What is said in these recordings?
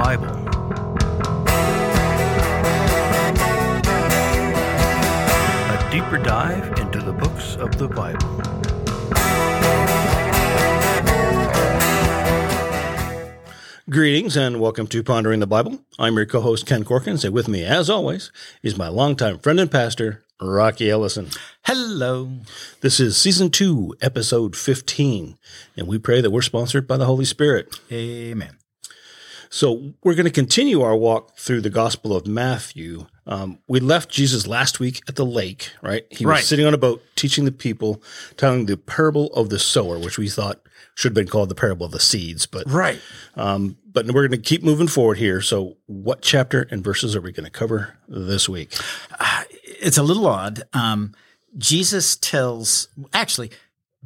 Bible. A deeper dive into the books of the Bible. Greetings and welcome to Pondering the Bible. I'm your co host, Ken Corkins, and with me, as always, is my longtime friend and pastor, Rocky Ellison. Hello. This is season two, episode 15, and we pray that we're sponsored by the Holy Spirit. Amen. So we're going to continue our walk through the Gospel of Matthew. Um, we left Jesus last week at the lake, right? He was sitting on a boat teaching the people, telling the parable of the sower, which we thought should have been called the parable of the seeds. But Right. um, but we're going to keep moving forward here. So what chapter and verses are we going to cover this week? It's a little odd. Um, Jesus tells, actually,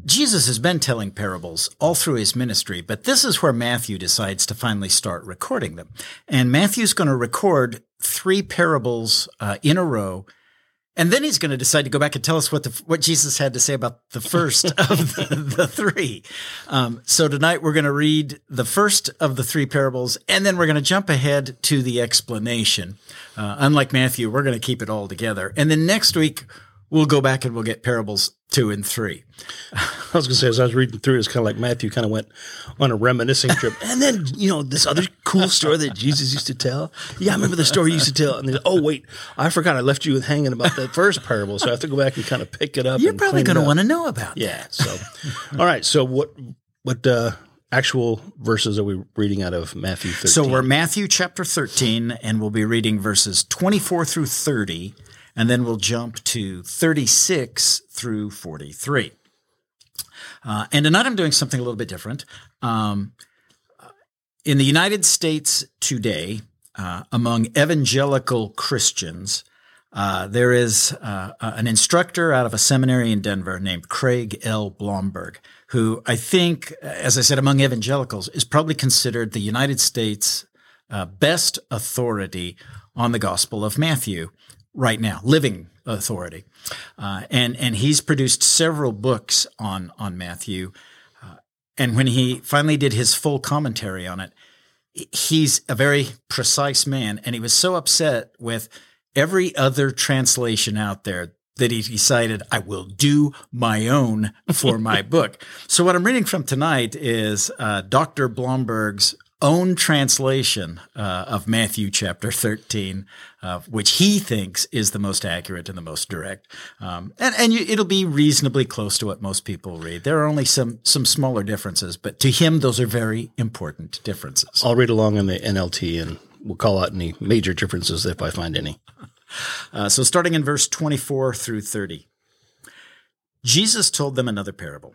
Jesus has been telling parables all through his ministry, but this is where Matthew decides to finally start recording them. And Matthew's going to record three parables uh, in a row. And then he's going to decide to go back and tell us what the what Jesus had to say about the first of the, the three. Um, so tonight we're going to read the first of the three parables, and then we're going to jump ahead to the explanation. Uh, unlike Matthew, we're going to keep it all together, and then next week we'll go back and we'll get parables two and three. I was going to say, as I was reading through, it's kind of like Matthew kind of went on a reminiscing trip. And then, you know, this other cool story that Jesus used to tell. Yeah, I remember the story he used to tell. And then, oh, wait, I forgot I left you with hanging about the first parable. So I have to go back and kind of pick it up. You're probably going to want to know about Yeah. So, all right. So, what, what, uh, actual verses are we reading out of Matthew 13? So we're Matthew chapter 13, and we'll be reading verses 24 through 30, and then we'll jump to 36 through 43. Uh, and tonight I'm doing something a little bit different. Um, in the United States today, uh, among evangelical Christians, uh, there is uh, an instructor out of a seminary in Denver named Craig L. Blomberg, who I think, as I said, among evangelicals, is probably considered the United States' uh, best authority on the Gospel of Matthew right now, living authority. Uh, and and he's produced several books on on Matthew. Uh, and when he finally did his full commentary on it, he's a very precise man, and he was so upset with every other translation out there that he decided I will do my own for my book. So what I'm reading from tonight is uh, Dr. Blomberg's own translation uh, of Matthew chapter 13, uh, which he thinks is the most accurate and the most direct. Um, and and you, it'll be reasonably close to what most people read. There are only some some smaller differences, but to him, those are very important differences. I'll read along in the NLT and we'll call out any major differences if I find any. Uh, so, starting in verse 24 through 30, Jesus told them another parable.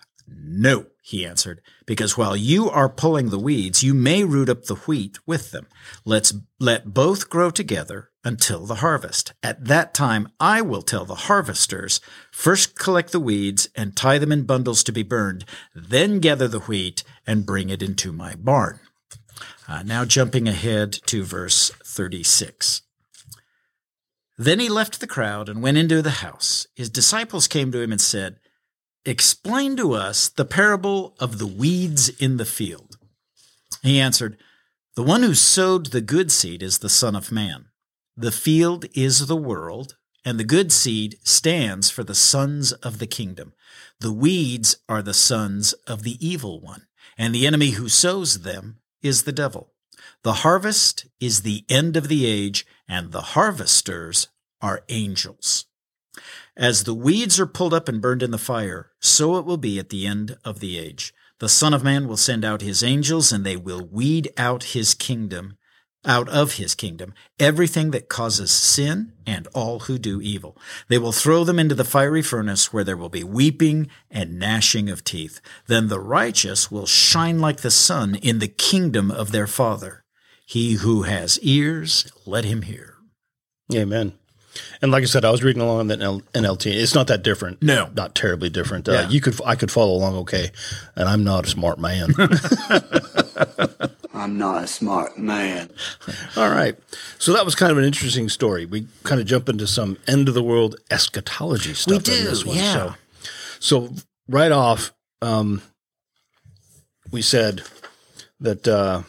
No, he answered, because while you are pulling the weeds, you may root up the wheat with them. Let's let both grow together until the harvest. At that time, I will tell the harvesters, first collect the weeds and tie them in bundles to be burned, then gather the wheat and bring it into my barn. Uh, now jumping ahead to verse 36. Then he left the crowd and went into the house. His disciples came to him and said, Explain to us the parable of the weeds in the field. He answered, The one who sowed the good seed is the Son of Man. The field is the world, and the good seed stands for the sons of the kingdom. The weeds are the sons of the evil one, and the enemy who sows them is the devil. The harvest is the end of the age, and the harvesters are angels. As the weeds are pulled up and burned in the fire, so it will be at the end of the age. The Son of Man will send out his angels, and they will weed out his kingdom, out of his kingdom, everything that causes sin and all who do evil. They will throw them into the fiery furnace where there will be weeping and gnashing of teeth. Then the righteous will shine like the sun in the kingdom of their Father. He who has ears, let him hear. Amen. And like I said, I was reading along in the NLT. It's not that different. No. not terribly different. Uh, you could, I could follow along okay, and I'm not a smart man. I'm not a smart man. All right, so that was kind of an interesting story. We kind of jump into some end of the world eschatology stuff. We in do, this one. yeah. So, so right off, um, we said that uh,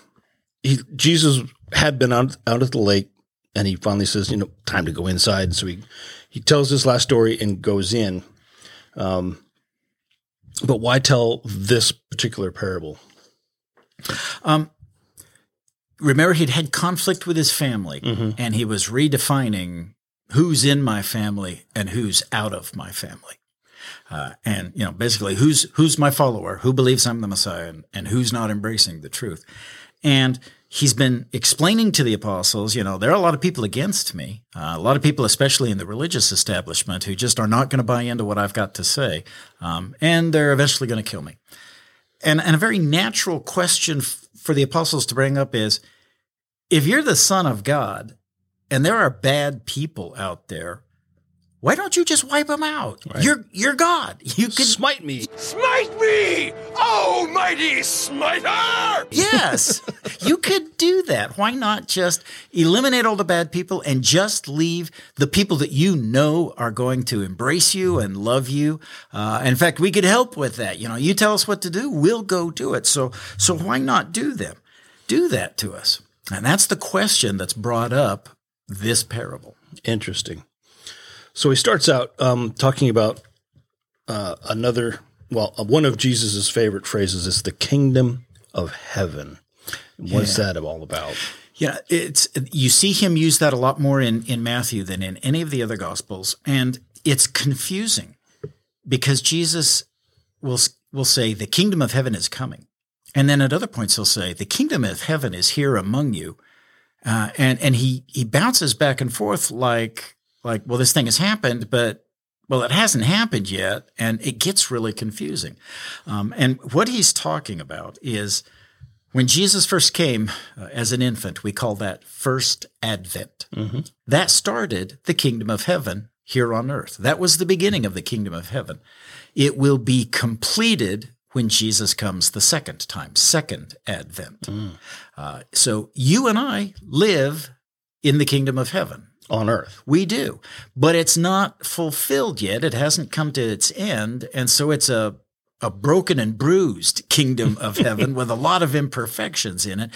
he, Jesus had been out, out at the lake, and he finally says, "You know, time to go inside." So he he tells this last story and goes in. Um, but why tell this particular parable? Um, remember, he'd had conflict with his family, Mm-hmm. and he was redefining who's in my family and who's out of my family. Uh, and you know, basically, who's who's my follower, who believes I'm the Messiah, and, and who's not embracing the truth. And he's been explaining to the apostles, you know, there are a lot of people against me, uh, a lot of people, especially in the religious establishment, who just are not going to buy into what I've got to say, um, and they're eventually going to kill me. And, and a very natural question f- for the apostles to bring up is if you're the son of God and there are bad people out there, why don't you just wipe them out? You're you're God. You could Smite me. Smite me, almighty smiter! Yes, you could do that. Why not just eliminate all the bad people and just leave the people that you know are going to embrace you and love you? Uh, in fact, we could help with that. You know, you tell us what to do, we'll go do it. So, so why not do them? Do that to us. And that's the question that's brought up this parable. Interesting. So he starts out um, talking about uh, another, well, uh, one of Jesus's favorite phrases is the kingdom of heaven. What's that all about? Yeah, it's you see him use that a lot more in in Matthew than in any of the other gospels, and it's confusing because Jesus will will say the kingdom of heaven is coming, and then at other points he'll say the kingdom of heaven is here among you, uh, and and he he bounces back and forth like like well this thing has happened, but well, it hasn't happened yet, and it gets really confusing. Um, and what he's talking about is when Jesus first came uh, as an infant, we call that first advent. That started the kingdom of heaven here on earth. That was the beginning of the kingdom of heaven. It will be completed when Jesus comes the second time, second advent. Uh, so you and I live in the kingdom of heaven. On earth. We do, but it's not fulfilled yet. It hasn't come to its end, and so it's a a broken and bruised kingdom of heaven with a lot of imperfections in it.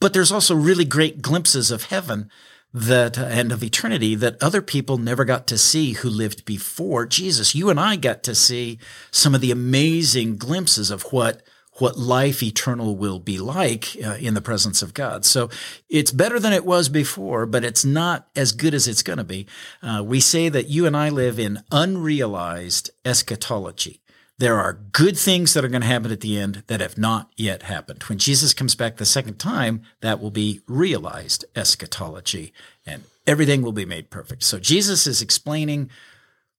But there's also really great glimpses of heaven that uh, and of eternity that other people never got to see who lived before Jesus. You and I got to see some of the amazing glimpses of what what life eternal will be like uh, in the presence of God. So it's better than it was before, but it's not as good as it's going to be. Uh, we say that you and I live in unrealized eschatology. There are good things that are going to happen at the end that have not yet happened. When Jesus comes back the second time, that will be realized eschatology and everything will be made perfect. So Jesus is explaining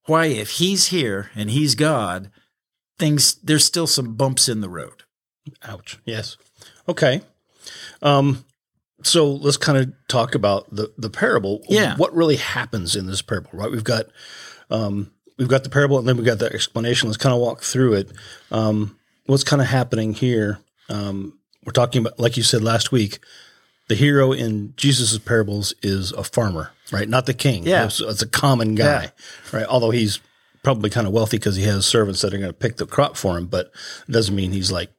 why if he's here and he's God, things there's still some bumps in the road. Ouch. Yes. Okay. Um, so let's kind of talk about the the parable. Yeah. What really happens in this parable? Right. We've got um, we've got the parable, and then we've got the explanation. Let's kind of walk through it. Um, what's kind of happening here? Um, we're talking about, like you said last week, the hero in Jesus' parables is a farmer, right? Not the king. Yeah. It's, it's a common guy, right? Although he's probably kind of wealthy because he has servants that are going to pick the crop for him, but it doesn't mean he's like,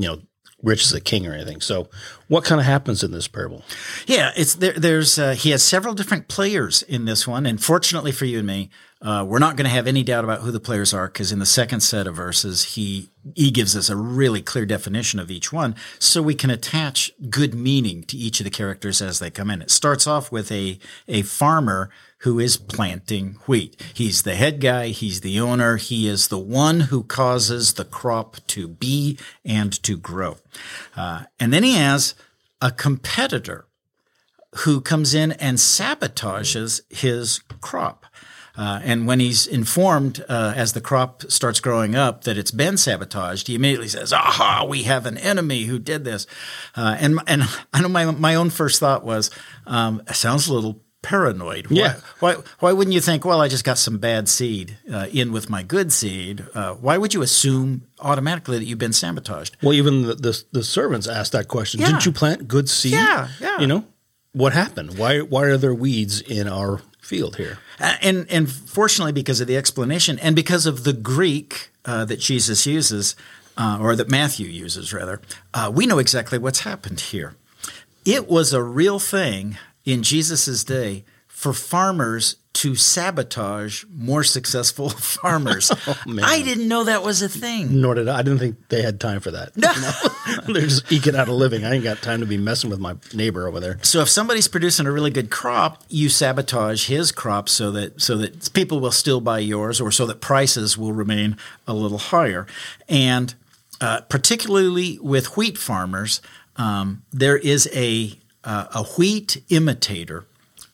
you know, rich as a king or anything. So, what kind of happens in this parable? Yeah, it's there. There's uh, he has several different players in this one, and fortunately for you and me, uh, we're not going to have any doubt about who the players are because in the second set of verses, he he gives us a really clear definition of each one, so we can attach good meaning to each of the characters as they come in. It starts off with a a farmer who is planting wheat. He's the head guy. He's the owner. He is the one who causes the crop to be and to grow. Uh, and then he has a competitor who comes in and sabotages his crop. Uh, and when he's informed uh, as the crop starts growing up that it's been sabotaged, he immediately says, "Aha! We have an enemy who did this." Uh, and and I know my my own first thought was, um, it sounds a little paranoid. Why, Yeah. Why, why wouldn't you think, well, I just got some bad seed uh, in with my good seed? Uh, why would you assume automatically that you've been sabotaged? Well, even the, the the servants asked that question. Yeah. Didn't you plant good seed? Yeah, yeah. You know what happened? Why why are there weeds in our field here? Uh, and and fortunately, because of the explanation and because of the Greek uh, that Jesus uses, uh, or that Matthew uses rather, uh, we know exactly what's happened here. It was a real thing in Jesus' day for farmers to sabotage more successful farmers. I didn't know that was a thing. Nor did I. I didn't think they had time for that. No. They're just eking out a living. I ain't got time to be messing with my neighbor over there. So if somebody's producing a really good crop, you sabotage his crop so that so that people will still buy yours, or so that prices will remain a little higher. And uh, particularly with wheat farmers, um, there is a uh, a wheat imitator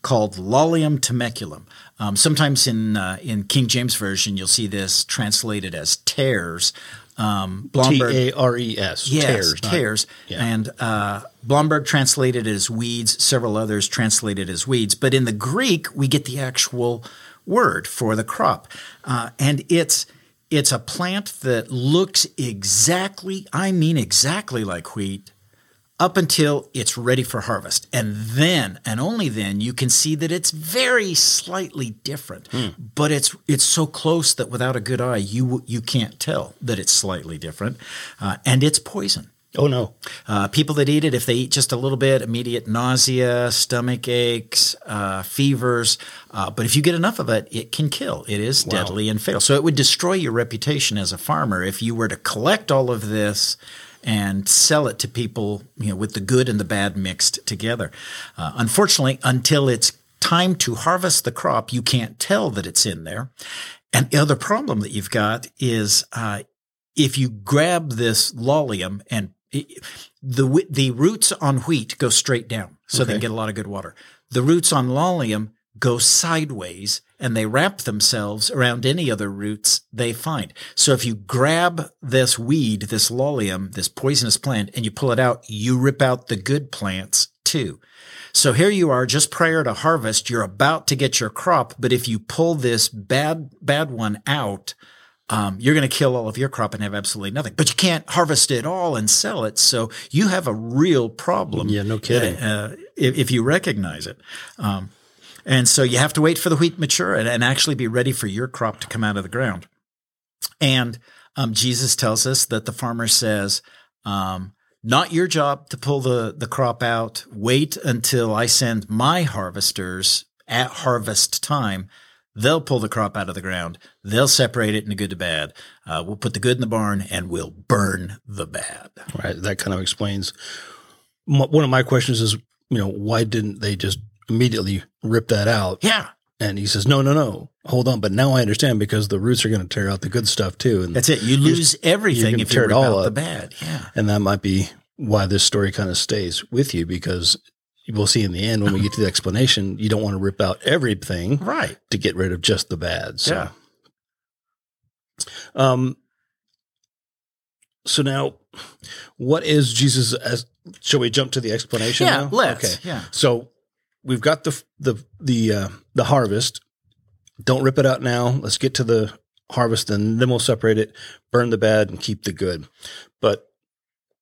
called Lolium temulentum. Um, sometimes in uh, in King James version, you'll see this translated as tares. Um, Blomberg- A R E S. Yes, Tears. not- tears. yeah. And uh, Blomberg translated it as weeds. Several others translated as weeds. But in the Greek, we get the actual word for the crop, uh, and it's it's a plant that looks exactly, I mean, exactly like wheat. Up until it's ready for harvest. And then, and only then, you can see that it's very slightly different. But it's it's so close that without a good eye, you you can't tell that it's slightly different. Uh, and it's poison. Oh no. Uh, people that eat it, if they eat just a little bit, immediate nausea, stomach aches, uh, fevers. Uh, but if you get enough of it, it can kill. It is deadly and fatal. So it would destroy your reputation as a farmer if you were to collect all of this and sell it to people, you know, with the good and the bad mixed together. Uh, unfortunately, until it's time to harvest the crop, you can't tell that it's in there. And the other problem that you've got is uh, if you grab this lolium and it, the the roots on wheat go straight down, so they Okay. get a lot of good water. The roots on lolium go sideways and they wrap themselves around any other roots they find. So if you grab this weed, this lolium, this poisonous plant, and you pull it out, you rip out the good plants too. So here you are just prior to harvest, you're about to get your crop, but if you pull this bad bad one out, um, you're going to kill all of your crop and have absolutely nothing. But you can't harvest it all and sell it, so you have a real problem. Yeah, no kidding. Uh, if, if you recognize it, um, and so you have to wait for the wheat mature and, and actually be ready for your crop to come out of the ground. And um, Jesus tells us that the farmer says, um, "Not your job to pull the the crop out. Wait until I send my harvesters at harvest time." They'll pull the crop out of the ground. They'll separate it into good to bad. Uh, we'll put the good in the barn and we'll burn the bad. Right. That kind of explains. One of my questions is, you know, why didn't they just immediately rip that out? Yeah, And he says, no, no, no, hold on. But now I understand because the roots are going to tear out the good stuff too. And that's it. You lose everything if you tear it all out the up. bad. Yeah. And that might be why this story kind of stays with you because we'll see in the end when we get to the explanation, you don't want to rip out everything Right. to get rid of just the bad. So, Yeah. um, so now what is Jesus as, shall we jump to the explanation Yeah, now? let's. Okay. Yeah. So we've got the, the, the, uh, the harvest. Don't rip it out now. Let's get to the harvest and then we'll separate it, burn the bad and keep the good. But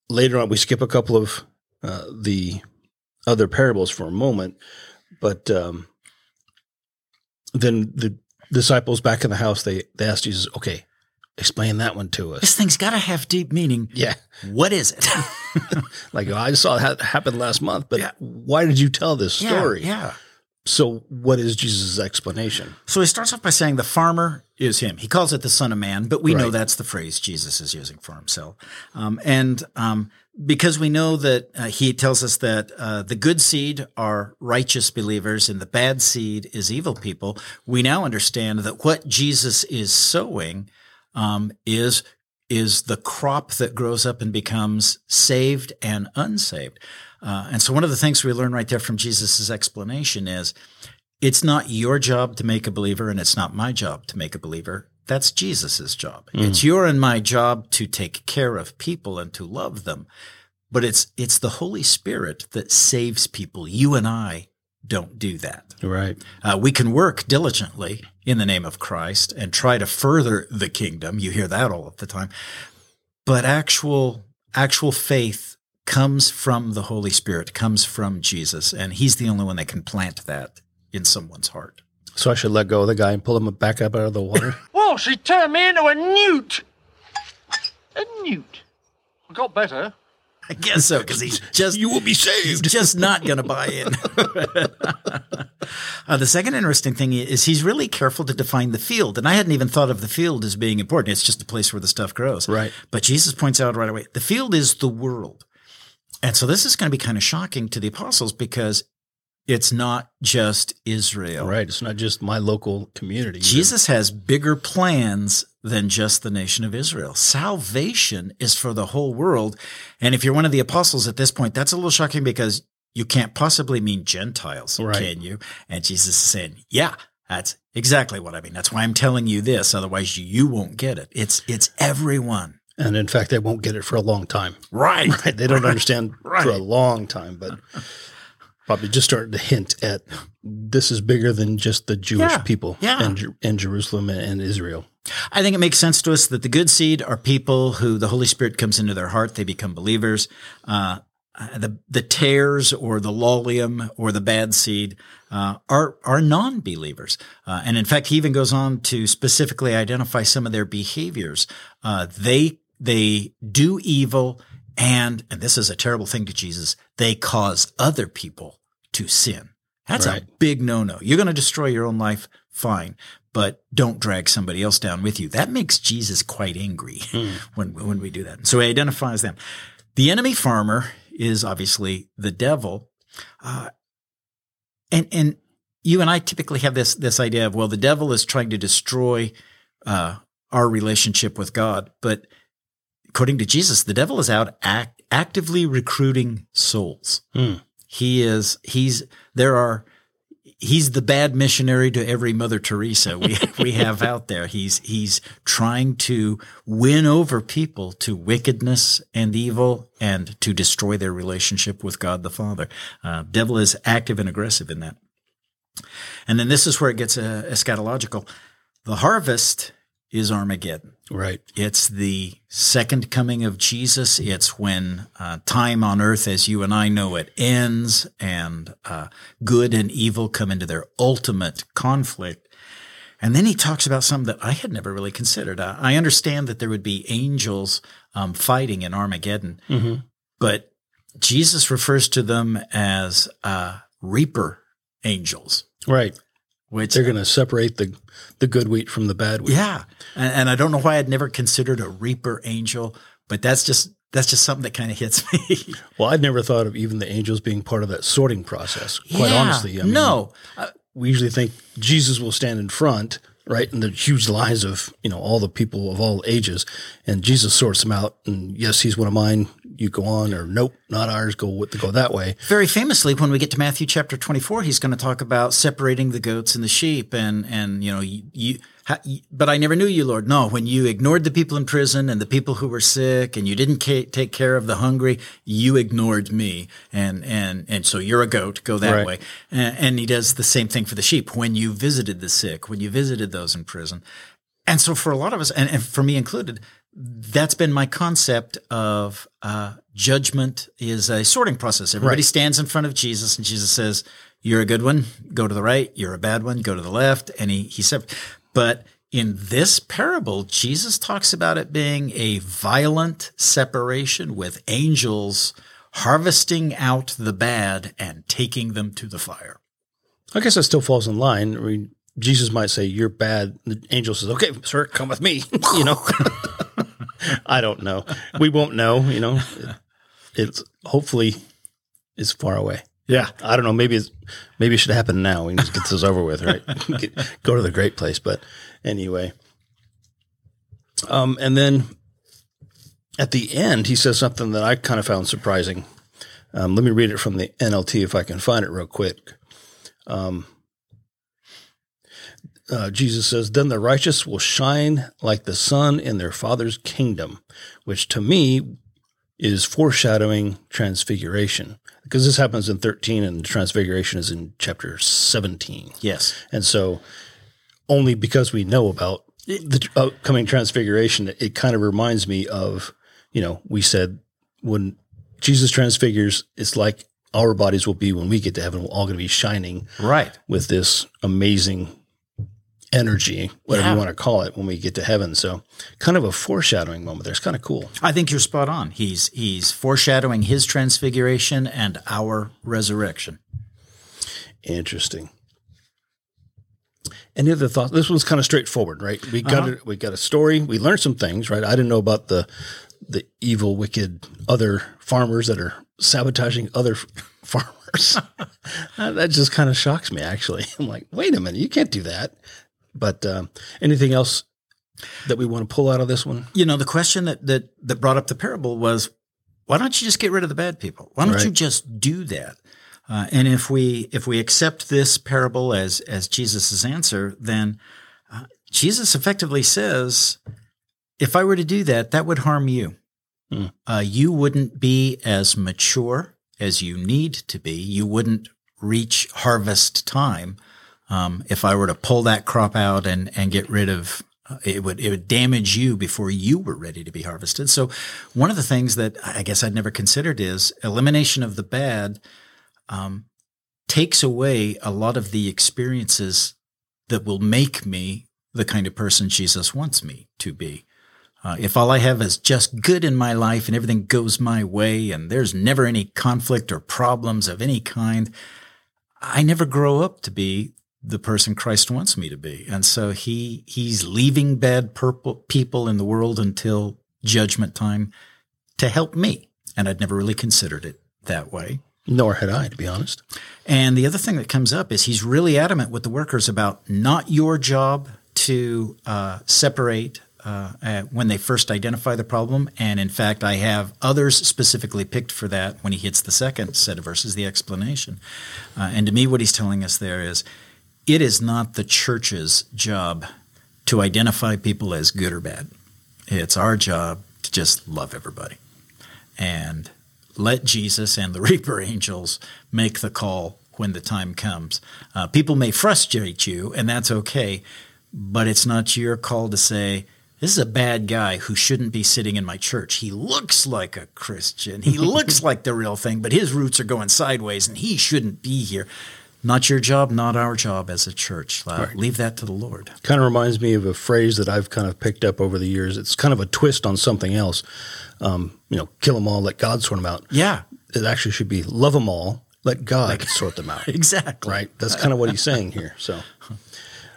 later on, we skip a couple of uh, the other parables for a moment, but um, then the disciples back in the house they they asked Jesus, "Okay, explain that one to us." This thing's got to have deep meaning. Yeah, What is it? like I saw it ha- happen last month, but Yeah. why did you tell this story? Yeah, yeah. So, what is Jesus' explanation? So he starts off by saying the farmer is him. He calls it the Son of Man, but we know that's the phrase Jesus is using for himself. Um, and um, because we know that uh, he tells us that uh, the good seed are righteous believers and the bad seed is evil people, we now understand that what Jesus is sowing um, is is the crop that grows up and becomes saved and unsaved. Uh, and so one of the things we learn right there from Jesus' explanation is it's not your job to make a believer, and it's not my job to make a believer. That's Jesus's job. It's your and my job to take care of people and to love them. But it's it's the Holy Spirit that saves people. You and I don't do that. Right. Uh, we can work diligently in the name of Christ and try to further the kingdom. You hear that all of the time. But actual actual faith comes from the Holy Spirit, comes from Jesus, and he's the only one that can plant that in someone's heart. So I should let go of the guy and pull him back up out of the water. Whoa, she turned me into a newt! A newt? I got better. I guess so, because he's just you will be saved. he's just not going to buy in. uh, the second interesting thing is he's really careful to define the field, and I hadn't even thought of the field as being important. It's just a place where the stuff grows, Right. But Jesus points out right away the field is the world, and so this is going to be kind of shocking to the apostles because it's not just Israel. Right. It's not just my local community. Jesus has bigger plans than just the nation of Israel. Salvation is for the whole world. And if you're one of the apostles at this point, that's a little shocking because you can't possibly mean Gentiles, Right. can you? And Jesus is saying, yeah, that's exactly what I mean. That's why I'm telling you this. Otherwise you, won't get it. It's, it's everyone. And in fact, they won't get it for a long time. Right. Right. They don't understand for a long time, but probably just starting to hint at this is bigger than just the Jewish Yeah. people Yeah. in Jerusalem and, and Israel. I think it makes sense to us that the good seed are people who the Holy Spirit comes into their heart, they become believers. Uh, the the tares or the lolium or the bad seed uh, are are non-believers, uh, and in fact, he even goes on to specifically identify some of their behaviors. Uh, they they do evil, and and this is a terrible thing to Jesus. They cause other people to sin. That's Right. a big no-no. You're going to destroy your own life, fine, but don't drag somebody else down with you. That makes Jesus quite angry when when we do that. So he identifies them. The enemy farmer is obviously the devil, uh, and and you and I typically have this this idea of well, the devil is trying to destroy uh, our relationship with God, but according to Jesus, the devil is out act, actively recruiting souls. Hmm. He is he's there are he's the bad missionary to every Mother Teresa we we have out there. He's he's trying to win over people to wickedness and evil and to destroy their relationship with God the Father. Uh, devil is active and aggressive in that. And then this is where it gets uh, eschatological. The harvest is Armageddon. Right. It's the second coming of Jesus. It's when uh, time on earth, as you and I know it, ends and uh, good and evil come into their ultimate conflict. And then he talks about something that I had never really considered. Uh, I understand that there would be angels um, fighting in Armageddon, but Jesus refers to them as uh, reaper angels, Right. Which They're going to separate the the good wheat from the bad wheat. Yeah, and, and I don't know why I'd never considered a reaper angel, but that's just that's just something that kind of hits me. Well, I'd never thought of even the angels being part of that sorting process. Quite Yeah, honestly, I mean, no, Uh, we usually think Jesus will stand in front, right, in the huge lines of you know all the people of all ages, and Jesus sorts them out. And yes, he's one of mine. You go on, or nope, not ours. Go with go that way. very famously, when we get to Matthew chapter twenty four, he's going to talk about separating the goats and the sheep, and and you know you. you ha- but I never knew you, Lord. No, when you ignored the people in prison and the people who were sick, and you didn't ca- take care of the hungry, you ignored me, and and and so you're a goat. Go that Right. way. And, and he does the same thing for the sheep. When you visited the sick, when you visited those in prison, And so for a lot of us, and, and for me included, that's been my concept of uh, judgment is a sorting process. Everybody Right. stands in front of Jesus and Jesus says, you're a good one, go to the right. You're a bad one, go to the left. And he, he said, but in this parable, Jesus talks about it being a violent separation with angels harvesting out the bad and taking them to the fire. I guess that still falls in line. I mean, Jesus might say, You're bad. The angel says, Okay, sir, come with me. you know, I don't know. We won't know. You know, it's hopefully it's far away. Yeah. I don't know. Maybe it's maybe it should happen now. We can just get this over with, right? Go to the great place. But anyway, um, and then at the end, he says something that I kind of found surprising. Um, let me read it from the NLT if I can find it real quick. Um, uh, Jesus says, Then the righteous will shine like the sun in their Father's kingdom, which to me is foreshadowing transfiguration. Because this happens in 13 and transfiguration is in chapter 17. Yes. And so, only because we know about the upcoming transfiguration, it, it kind of reminds me of, you know, we said when Jesus transfigures, it's like our bodies will be when we get to heaven. We're all going to be shining Right. with this amazing energy, whatever Yeah. you want to call it, when we get to heaven. So, kind of a foreshadowing moment there. It's kind of cool. I think you're spot on. He's he's foreshadowing his transfiguration and our resurrection. Interesting. Any other thoughts? This one's kind of straightforward, right? We got uh-huh. a, we got a story. We learned some things, right? I didn't know about the the evil, wicked other farmers that are sabotaging other farmers. That just kind of shocks me. Actually, I'm like, wait a minute, you can't do that. But um, anything else that we want to pull out of this one? You know, the question that that that brought up the parable was, why don't you just get rid of the bad people? Why don't you just do that? Uh, and if we if we accept this parable as as Jesus' answer, then uh, Jesus effectively says, if I were to do that, that would harm you. Hmm. Uh, you wouldn't be as mature as you need to be. You wouldn't reach harvest time um, if I were to pull that crop out and and get rid of uh, it would it would damage you before you were ready to be harvested. So one of the things that I guess I'd never considered is elimination of the bad um, takes away a lot of the experiences that will make me the kind of person Jesus wants me to be. Uh, if all I have is just good in my life and everything goes my way and there's never any conflict or problems of any kind, I never grow up to be the person Christ wants me to be. And so he he's leaving bad purple people in the world until judgment time to help me. And I'd never really considered it that way. Nor had I, to be honest. And the other thing that comes up is he's really adamant with the workers about not your job to uh, separate uh, uh, when they first identify the problem. And in fact, I have others specifically picked for that when he hits the second set of verses, the explanation. Uh, and to me, what he's telling us there is it is not the church's job to identify people as good or bad. It's our job to just love everybody. And let Jesus and the Reaper angels make the call when the time comes. Uh, people may frustrate you, and that's okay, but it's not your call to say, this is a bad guy who shouldn't be sitting in my church. He looks like a Christian. He looks like the real thing, but his roots are going sideways and he shouldn't be here. Not your job, not our job as a church. Uh, Leave that to the Lord. Kind of reminds me of a phrase that I've kind of picked up over the years. It's kind of a twist on something else. Um, you know, kill them all, let God sort them out. Yeah, It actually should be love them all, let God sort them out. exactly. Right? That's kind of what he's saying here. So,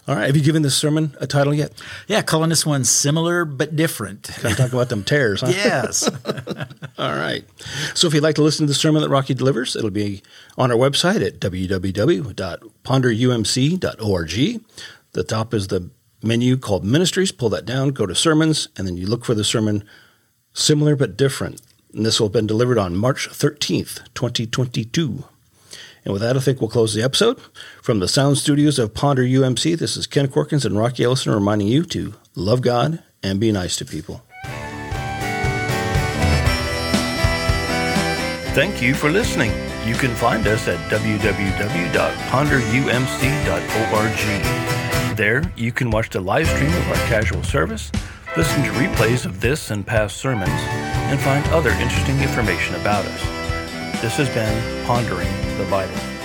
all right. Have you given this sermon a title yet? Yeah, calling this one similar but different. Kind of talk about them tears, huh? yes. All right. So if you'd like to listen to the sermon that Rocky delivers, it'll be on our website at www.ponderumc.org. The top is the menu called Ministries. Pull that down, go to Sermons, and then you look for the sermon Similar but Different. And this will have been delivered on March 13th, 2022. And with that, I think we'll close the episode. From the sound studios of Ponder UMC, this is Ken Corkins and Rocky Ellison reminding you to love God and be nice to people. Thank you for listening. You can find us at www.ponderumc.org. There, you can watch the live stream of our casual service, listen to replays of this and past sermons, and find other interesting information about us. This has been Pondering the Bible.